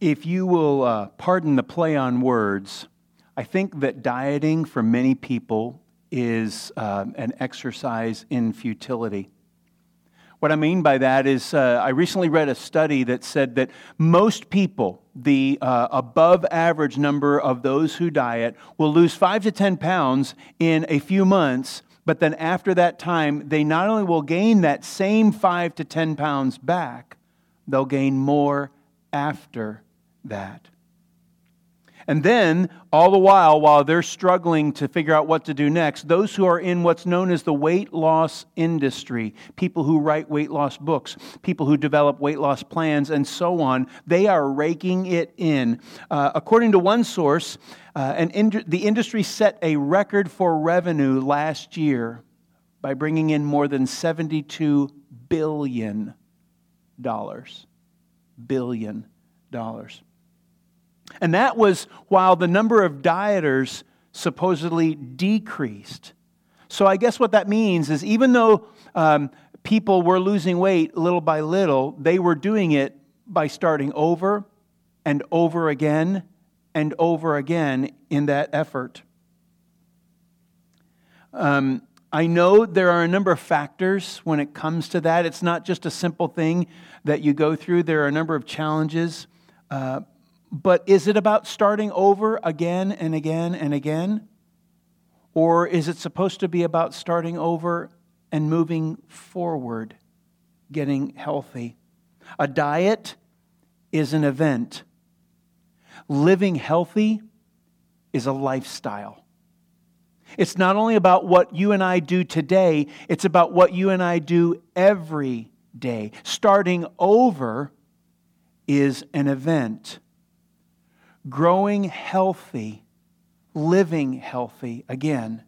If you will uh, pardon the play on words, I think that dieting for many people is uh, an exercise in futility. What I mean by that is, uh, I recently read a study that said that most people, the uh, above average number of those who diet, will lose five to 10 pounds in a few months, but then after that time, they not only will gain that same five to 10 pounds back, they'll gain more after that. And then, all the while, while they're struggling to figure out what to do next, those who are in what's known as the weight loss industry, people who write weight loss books, people who develop weight loss plans, and so on, they are raking it in. Uh, according to one source, uh, and the industry set a record for revenue last year by bringing in more than $72 billion. Billion dollars. And that was while the number of dieters supposedly decreased. So I guess what that means is even though um, people were losing weight little by little, they were doing it by starting over and over again and over again in that effort. Um, I know there are a number of factors when it comes to that. It's not just a simple thing that you go through, there are a number of challenges. Uh, but is it about starting over again and again and again? Or is it supposed to be about starting over and moving forward, getting healthy? A diet is an event, living healthy is a lifestyle. It's not only about what you and I do today, it's about what you and I do every day. Starting over is an event. Growing healthy, living healthy, again,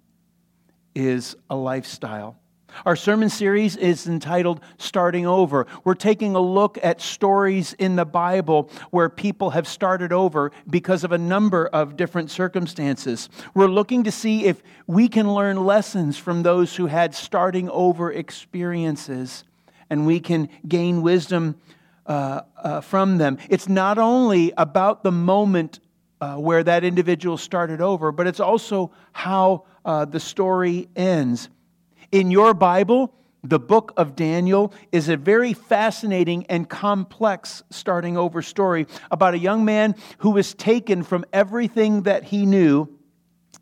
is a lifestyle. Our sermon series is entitled Starting Over. We're taking a look at stories in the Bible where people have started over because of a number of different circumstances. We're looking to see if we can learn lessons from those who had starting over experiences and we can gain wisdom uh, uh, from them. It's not only about the moment uh, where that individual started over, but it's also how uh, the story ends. In your Bible, the book of Daniel is a very fascinating and complex starting over story about a young man who was taken from everything that he knew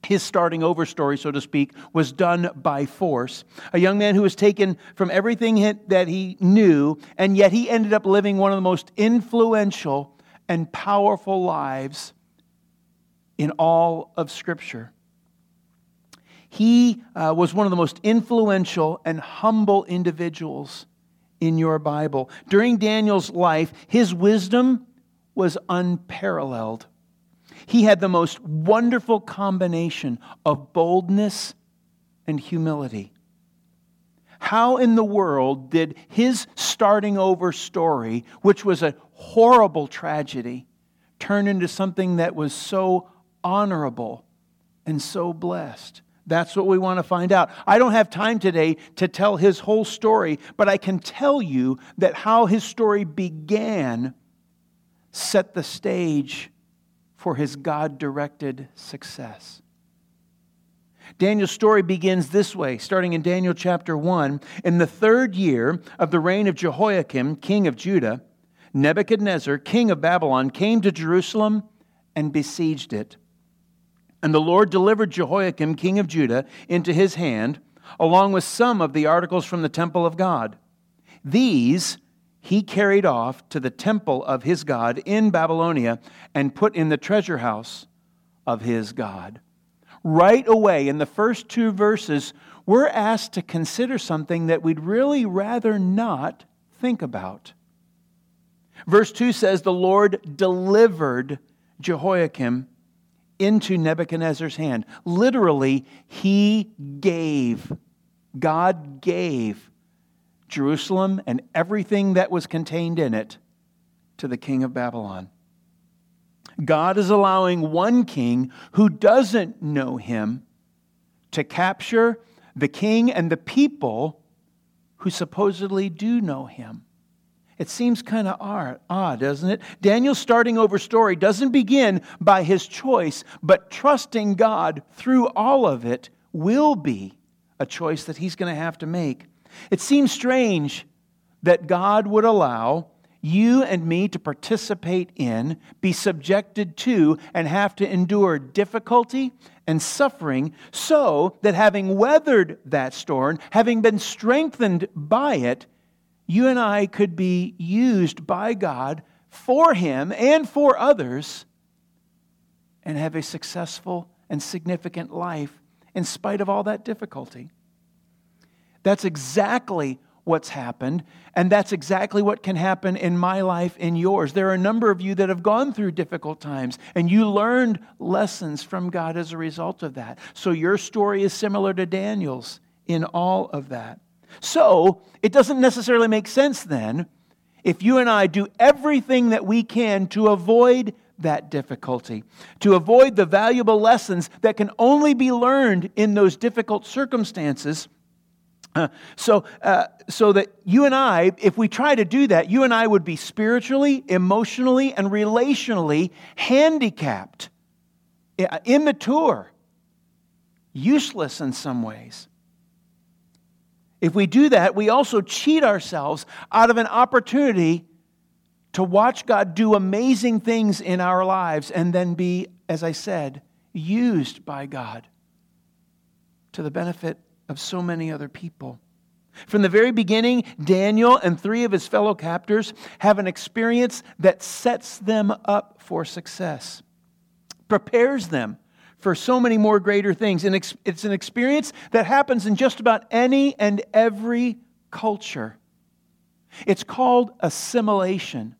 his starting over story, so to speak, was done by force. A young man who was taken from everything that he knew, and yet he ended up living one of the most influential and powerful lives in all of Scripture. He uh, was one of the most influential and humble individuals in your Bible. During Daniel's life, his wisdom was unparalleled. He had the most wonderful combination of boldness and humility. How in the world did his starting over story, which was a horrible tragedy, turn into something that was so honorable and so blessed? That's what we want to find out. I don't have time today to tell his whole story, but I can tell you that how his story began set the stage for his God directed success. Daniel's story begins this way, starting in Daniel chapter 1. In the third year of the reign of Jehoiakim, king of Judah, Nebuchadnezzar, king of Babylon, came to Jerusalem and besieged it. And the Lord delivered Jehoiakim, king of Judah, into his hand, along with some of the articles from the temple of God. These he carried off to the temple of his God in Babylonia and put in the treasure house of his God. Right away, in the first two verses, we're asked to consider something that we'd really rather not think about. Verse 2 says, The Lord delivered Jehoiakim into Nebuchadnezzar's hand. Literally, he gave. God gave Jerusalem and everything that was contained in it to the king of Babylon. God is allowing one king who doesn't know him to capture the king and the people who supposedly do know him. It seems kind of odd, doesn't it? Daniel's starting over story doesn't begin by his choice, but trusting God through all of it will be a choice that he's going to have to make. It seems strange that God would allow you and me to participate in, be subjected to, and have to endure difficulty and suffering, so that having weathered that storm, having been strengthened by it, you and I could be used by God for Him and for others and have a successful and significant life in spite of all that difficulty. That's exactly what's happened, and that's exactly what can happen in my life in yours. There are a number of you that have gone through difficult times, and you learned lessons from God as a result of that. So your story is similar to Daniel's in all of that. So it doesn't necessarily make sense then if you and I do everything that we can to avoid that difficulty, to avoid the valuable lessons that can only be learned in those difficult circumstances so, uh, so that you and I, if we try to do that, you and I would be spiritually, emotionally, and relationally handicapped, immature, useless in some ways. If we do that, we also cheat ourselves out of an opportunity to watch God do amazing things in our lives and then be, as I said, used by God to the benefit of so many other people. From the very beginning, Daniel and three of his fellow captors have an experience that sets them up for success, prepares them for so many more greater things. And it's an experience that happens in just about any and every culture. It's called assimilation,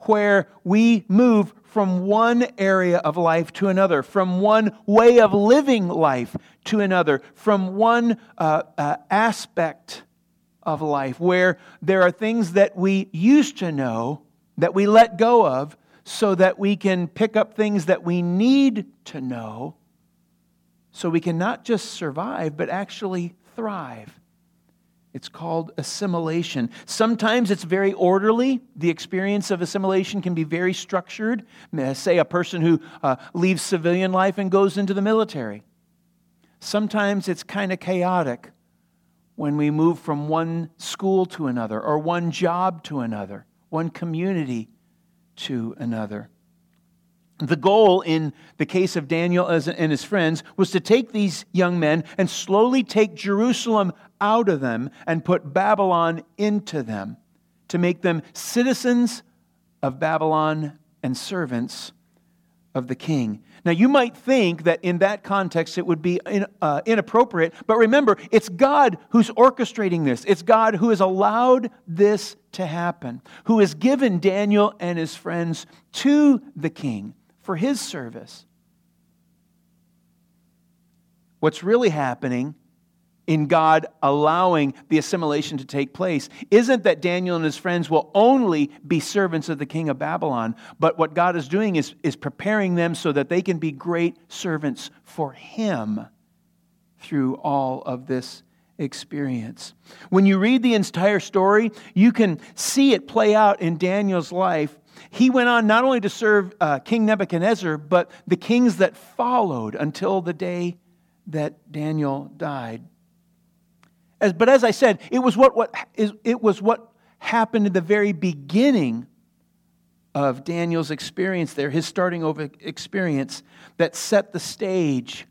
where we move from one area of life to another, from one way of living life to another, from one uh, uh, aspect of life where there are things that we used to know that we let go of so that we can pick up things that we need to know so we can not just survive, but actually thrive. It's called assimilation. Sometimes it's very orderly. The experience of assimilation can be very structured. Say a person who uh, leaves civilian life and goes into the military. Sometimes it's kind of chaotic when we move from one school to another, or one job to another, one community to another. The goal in the case of Daniel and his friends was to take these young men and slowly take Jerusalem out of them and put Babylon into them, to make them citizens of Babylon and servants of the king. Now, you might think that in that context it would be in, uh, inappropriate, but remember, it's God who's orchestrating this. It's God who has allowed this to happen, who has given Daniel and his friends to the king for his service. What's really happening in God allowing the assimilation to take place isn't that Daniel and his friends will only be servants of the king of Babylon, but what God is doing is, is preparing them so that they can be great servants for him through all of this experience. When you read the entire story, you can see it play out in Daniel's life he went on not only to serve uh, King Nebuchadnezzar, but the kings that followed until the day that Daniel died. As, but as I said, it was what, what, it was what happened in the very beginning of Daniel's experience there, his starting over experience, that set the stage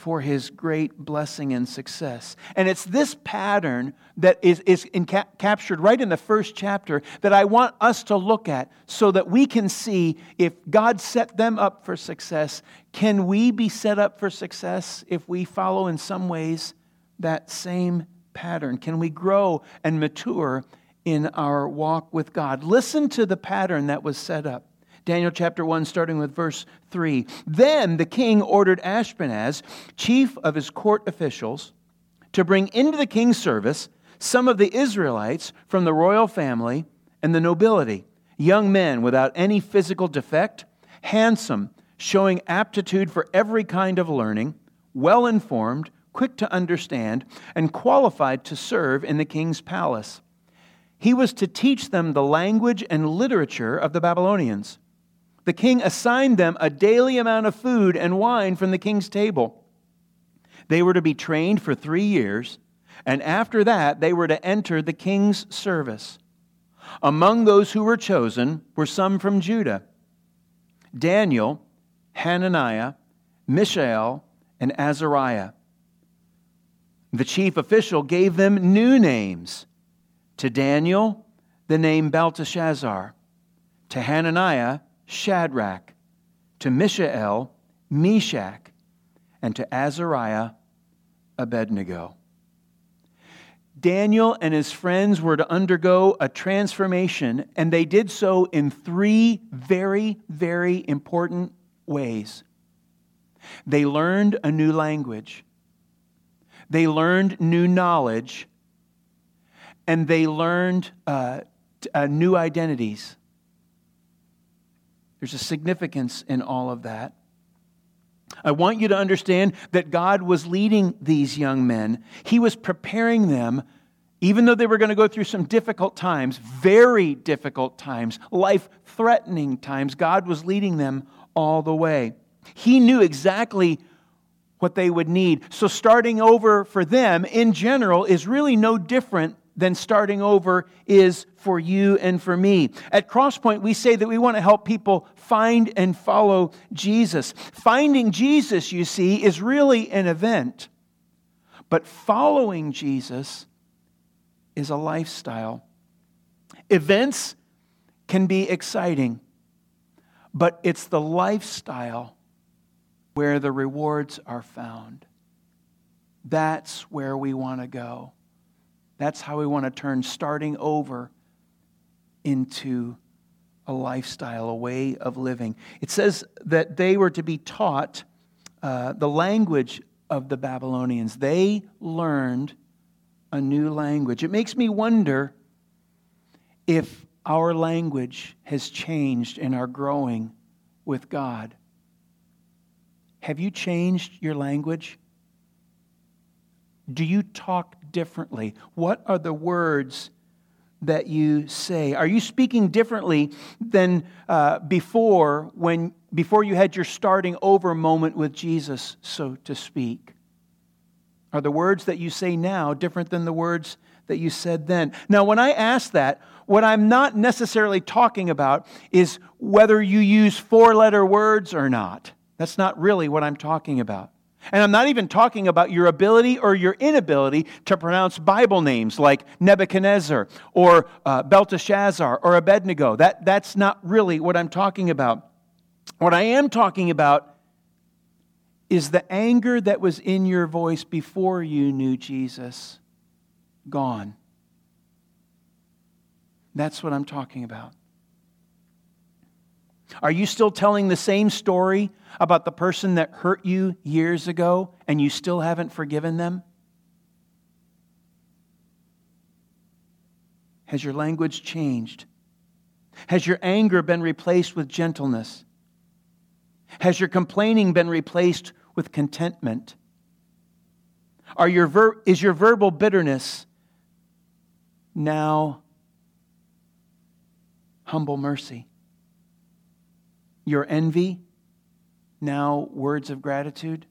for his great blessing and success. And it's this pattern that is, is ca- captured right in the first chapter that I want us to look at so that we can see if God set them up for success, can we be set up for success if we follow in some ways that same pattern? Can we grow and mature in our walk with God? Listen to the pattern that was set up. Daniel chapter 1, starting with verse 3. Then the king ordered Ashpenaz, chief of his court officials, to bring into the king's service some of the Israelites from the royal family and the nobility, young men without any physical defect, handsome, showing aptitude for every kind of learning, well informed, quick to understand, and qualified to serve in the king's palace. he was to teach them the language and literature of the Babylonians. The king assigned them a daily amount of food and wine from the king's table. They were to be trained for three years, and after that, they were to enter the king's service. Among those who were chosen were some from Judah Daniel, Hananiah, Mishael, and Azariah. The chief official gave them new names. To Daniel, the name Belteshazzar. To Hananiah, Shadrach. To Mishael, Meshach. And to Azariah, Abednego. Daniel and his friends were to undergo a transformation, and they did so in three very, very important ways. They learned a new language, they learned new knowledge, and they learned uh, uh, new identities. There's a significance in all of that. I want you to understand that God was leading these young men. He was preparing them, even though they were going to go through some difficult times, very difficult times, life threatening times. God was leading them all the way. He knew exactly what they would need. So, starting over for them in general is really no different than starting over is for you and for me. At Crosspoint, we say that we want to help people find and follow Jesus. Finding Jesus, you see, is really an event, but following Jesus is a lifestyle. Events can be exciting, but it's the lifestyle where the rewards are found. That's where we want to go. That's how we want to turn starting over into a lifestyle, a way of living. It says that they were to be taught uh, the language of the Babylonians. They learned a new language. It makes me wonder if our language has changed and are growing with God. Have you changed your language? Do you talk differently? What are the words that you say? Are you speaking differently than uh, before when before you had your starting over moment with Jesus, so to speak? Are the words that you say now different than the words that you said then? Now, when I ask that, what I'm not necessarily talking about is whether you use four letter words or not. That's not really what I'm talking about. And I'm not even talking about your ability or your inability to pronounce Bible names like Nebuchadnezzar or uh, Belteshazzar or Abednego. That, that's not really what I'm talking about. What I am talking about is the anger that was in your voice before you knew Jesus gone. That's what I'm talking about. Are you still telling the same story about the person that hurt you years ago and you still haven't forgiven them? Has your language changed? Has your anger been replaced with gentleness? Has your complaining been replaced with contentment? Are your ver- is your verbal bitterness now humble mercy? Your envy, now words of gratitude.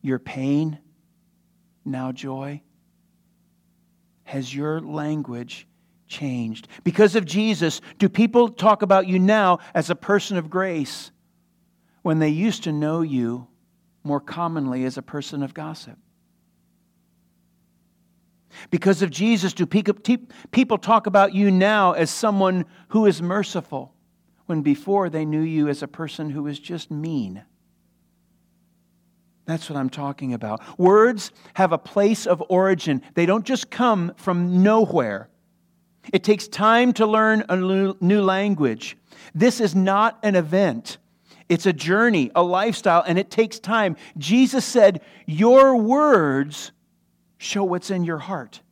Your pain, now joy. Has your language changed? Because of Jesus, do people talk about you now as a person of grace when they used to know you more commonly as a person of gossip? Because of Jesus, do people talk about you now as someone who is merciful when before they knew you as a person who was just mean. That's what I'm talking about. Words have a place of origin, they don't just come from nowhere. It takes time to learn a new language. This is not an event. It's a journey, a lifestyle, and it takes time. Jesus said, Your words show what's in your heart.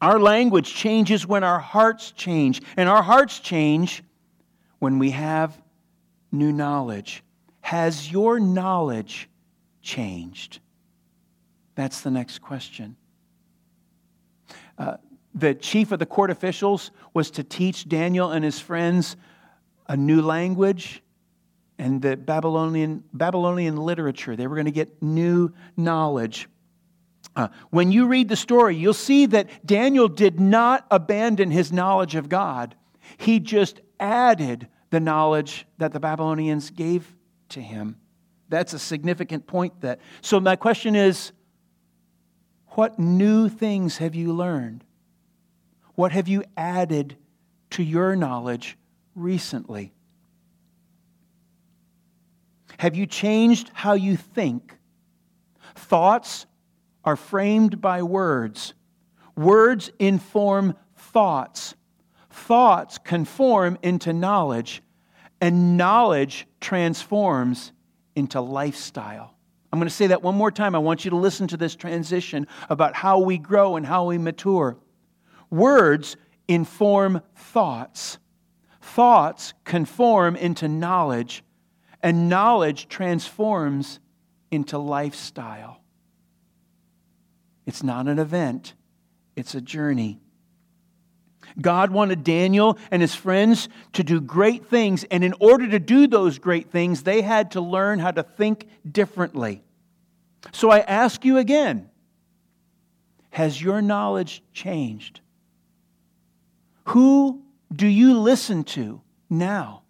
Our language changes when our hearts change, and our hearts change when we have new knowledge. Has your knowledge changed? That's the next question. uh, the chief of the court officials was to teach Daniel and his friends a new language and the Babylonian, Babylonian literature. They were going to get new knowledge. Uh, when you read the story, you'll see that Daniel did not abandon his knowledge of God. He just added the knowledge that the Babylonians gave to him. That's a significant point that. So my question is what new things have you learned? What have you added to your knowledge recently? Have you changed how you think? Thoughts are framed by words. Words inform thoughts. Thoughts conform into knowledge, and knowledge transforms into lifestyle. I'm going to say that one more time. I want you to listen to this transition about how we grow and how we mature. Words inform thoughts, thoughts conform into knowledge, and knowledge transforms into lifestyle. It's not an event, it's a journey. God wanted Daniel and his friends to do great things, and in order to do those great things, they had to learn how to think differently. So I ask you again Has your knowledge changed? Who do you listen to now?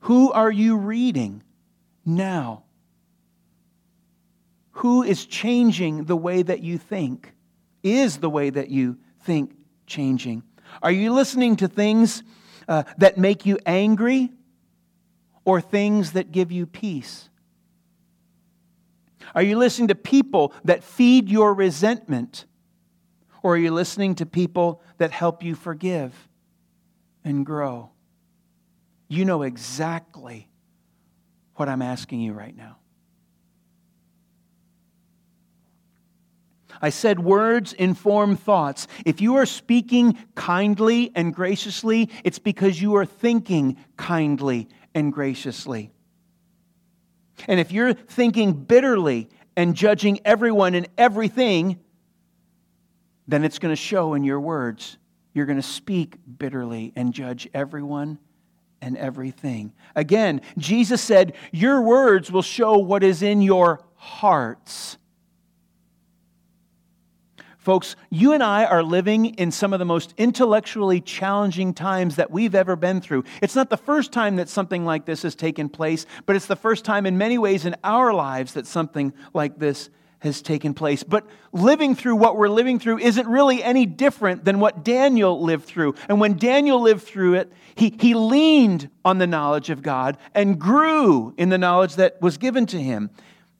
Who are you reading now? Who is changing the way that you think? Is the way that you think changing? Are you listening to things uh, that make you angry or things that give you peace? Are you listening to people that feed your resentment? Or are you listening to people that help you forgive and grow? You know exactly what I'm asking you right now. I said words inform thoughts. If you are speaking kindly and graciously, it's because you are thinking kindly and graciously. And if you're thinking bitterly and judging everyone and everything, then it's going to show in your words. You're going to speak bitterly and judge everyone and everything. Again, Jesus said, Your words will show what is in your hearts. Folks, you and I are living in some of the most intellectually challenging times that we've ever been through. It's not the first time that something like this has taken place, but it's the first time in many ways in our lives that something like this has taken place. But living through what we're living through isn't really any different than what Daniel lived through. And when Daniel lived through it, he, he leaned on the knowledge of God and grew in the knowledge that was given to him.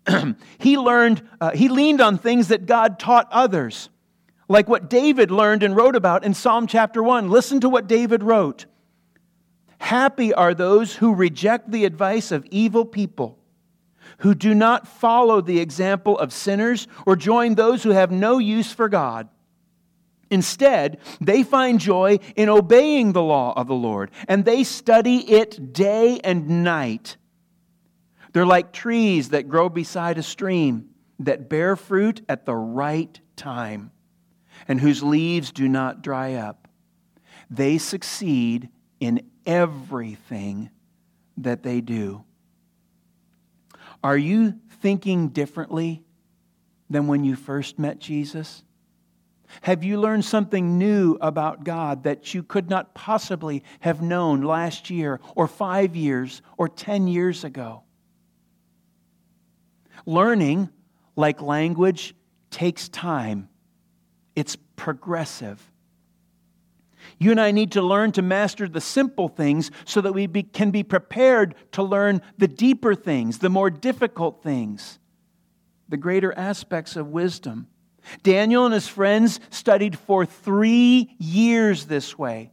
he learned, uh, he leaned on things that God taught others, like what David learned and wrote about in Psalm chapter 1. Listen to what David wrote Happy are those who reject the advice of evil people who do not follow the example of sinners or join those who have no use for God. Instead, they find joy in obeying the law of the Lord, and they study it day and night. They're like trees that grow beside a stream, that bear fruit at the right time, and whose leaves do not dry up. They succeed in everything that they do. Are you thinking differently than when you first met Jesus? Have you learned something new about God that you could not possibly have known last year or five years or 10 years ago? Learning, like language, takes time, it's progressive. You and I need to learn to master the simple things so that we be, can be prepared to learn the deeper things, the more difficult things, the greater aspects of wisdom. Daniel and his friends studied for three years this way.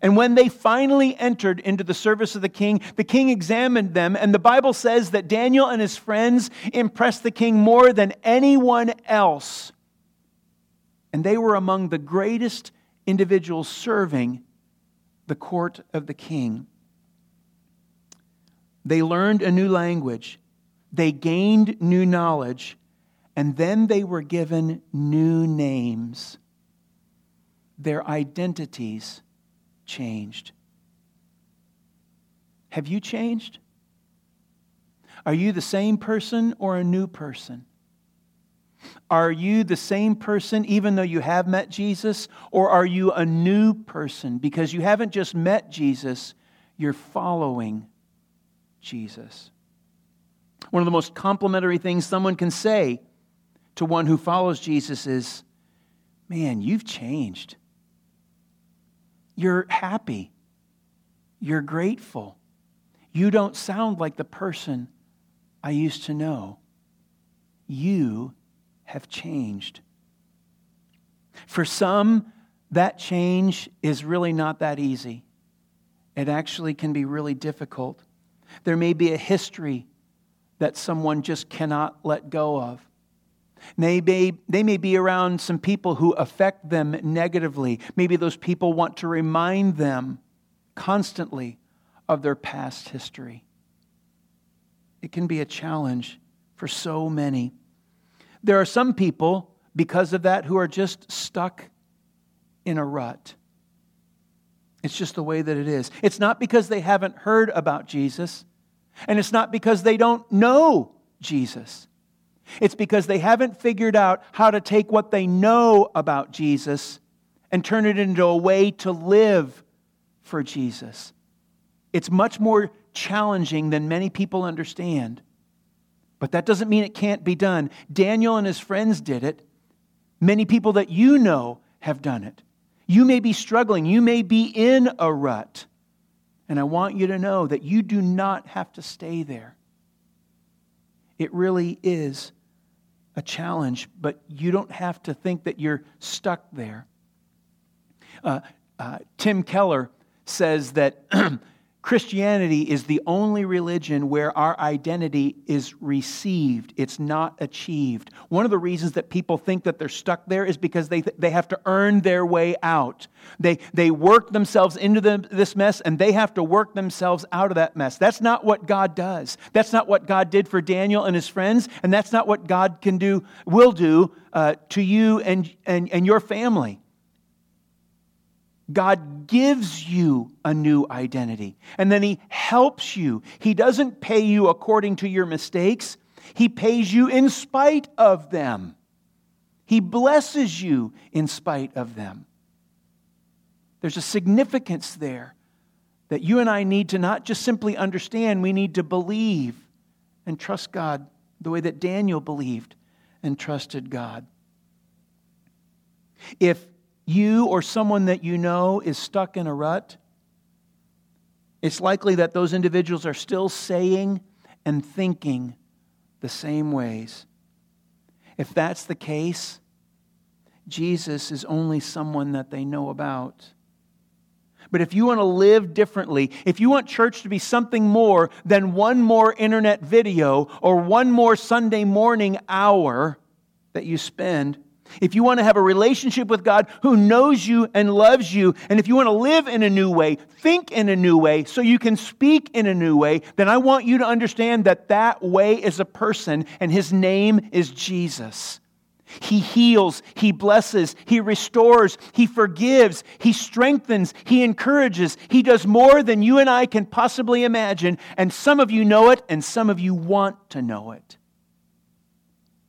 And when they finally entered into the service of the king, the king examined them, and the Bible says that Daniel and his friends impressed the king more than anyone else. And they were among the greatest individuals serving the court of the king. They learned a new language, they gained new knowledge, And then they were given new names. Their identities changed. Have you changed? Are you the same person or a new person? Are you the same person even though you have met Jesus? Or are you a new person because you haven't just met Jesus, you're following Jesus? One of the most complimentary things someone can say to one who follows Jesus is, Man, you've changed. You're happy. You're grateful. You don't sound like the person I used to know. You have changed. For some, that change is really not that easy. It actually can be really difficult. There may be a history that someone just cannot let go of. They may, they may be around some people who affect them negatively. Maybe those people want to remind them constantly of their past history. It can be a challenge for so many. There are some people, because of that, who are just stuck in a rut. It's just the way that it is. It's not because they haven't heard about Jesus, and it's not because they don't know Jesus. It's because they haven't figured out how to take what they know about Jesus and turn it into a way to live for Jesus. It's much more challenging than many people understand. But that doesn't mean it can't be done. Daniel and his friends did it. Many people that you know have done it. You may be struggling, you may be in a rut. And I want you to know that you do not have to stay there. It really is a challenge, but you don't have to think that you're stuck there. Uh, uh, Tim Keller says that Christianity is the only religion where our identity is received, it's not achieved. One of the reasons that people think that they're stuck there is because they, they have to earn their way out. They, they work themselves into the, this mess and they have to work themselves out of that mess. That's not what God does. That's not what God did for Daniel and his friends, and that's not what God can do, will do uh, to you and, and, and your family. God gives you a new identity and then He helps you. He doesn't pay you according to your mistakes, He pays you in spite of them. He blesses you in spite of them. There's a significance there that you and I need to not just simply understand, we need to believe and trust God the way that Daniel believed and trusted God. If you or someone that you know is stuck in a rut, it's likely that those individuals are still saying and thinking the same ways. If that's the case, Jesus is only someone that they know about. But if you want to live differently, if you want church to be something more than one more internet video or one more Sunday morning hour that you spend, if you want to have a relationship with God who knows you and loves you, and if you want to live in a new way, think in a new way, so you can speak in a new way, then I want you to understand that that way is a person, and his name is Jesus. He heals, He blesses, He restores, He forgives, He strengthens, He encourages. He does more than you and I can possibly imagine. And some of you know it, and some of you want to know it.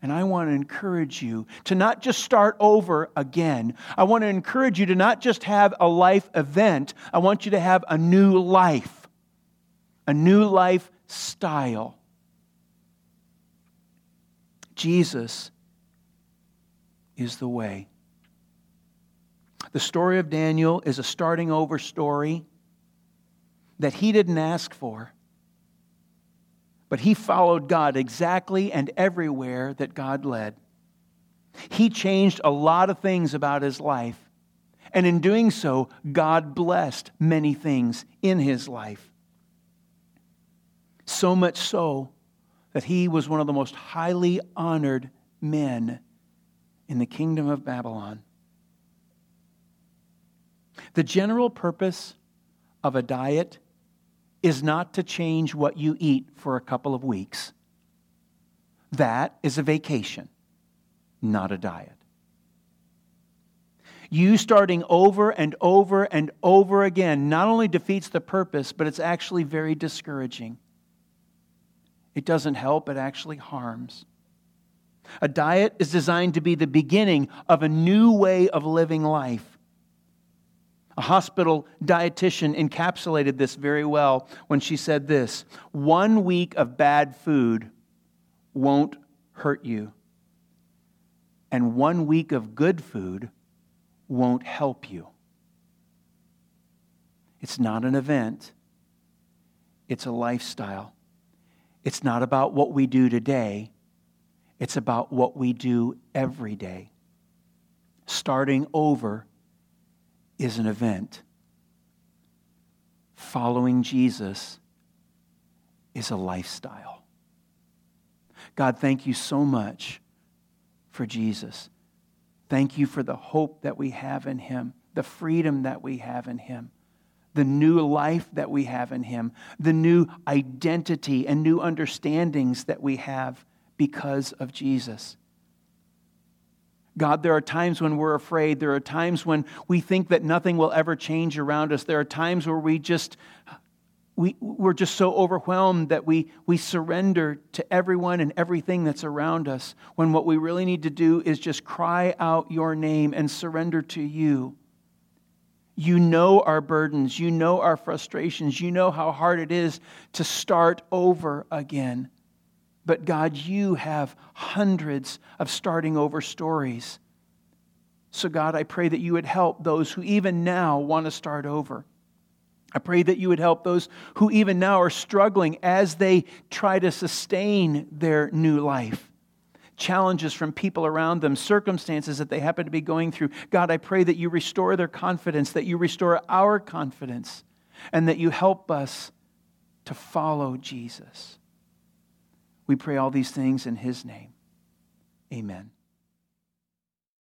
And I want to encourage you to not just start over again. I want to encourage you to not just have a life event. I want you to have a new life, a new life style. Jesus is the way. The story of Daniel is a starting over story that he didn't ask for but he followed God exactly and everywhere that God led. He changed a lot of things about his life. And in doing so, God blessed many things in his life. So much so that he was one of the most highly honored men in the kingdom of Babylon. The general purpose of a diet is not to change what you eat for a couple of weeks. That is a vacation. not a diet. You starting over and over and over again not only defeats the purpose, but it's actually very discouraging. It doesn't help, it actually harms. A diet is designed to be the beginning of a new way of living life. A hospital dietitian encapsulated this very well when she said this One week of bad food won't hurt you, and one week of good food won't help you. It's not an event, it's a lifestyle. It's not about what we do today, it's about what we do every day. Starting over is an event. Following Jesus is a lifestyle. God, thank you so much for Jesus. Thank you for the hope that we have in him, the freedom that we have in him, the new life that we have in him, the new identity and new understandings that we have because of Jesus. God, there are times when we're afraid. There are times when we think that nothing will ever change around us. There are times where we just we, we're just so overwhelmed that we, we surrender to everyone and everything that's around us when what we really need to do is just cry out your name and surrender to you. You know our burdens. You know our frustrations. You know how hard it is to start over again. But God, you have hundreds of starting over stories. So, God, I pray that you would help those who even now want to start over. I pray that you would help those who even now are struggling as they try to sustain their new life. Challenges from people around them, circumstances that they happen to be going through. God, I pray that you restore their confidence, that you restore our confidence, and that you help us to follow Jesus. We pray all these things in his name. Amen.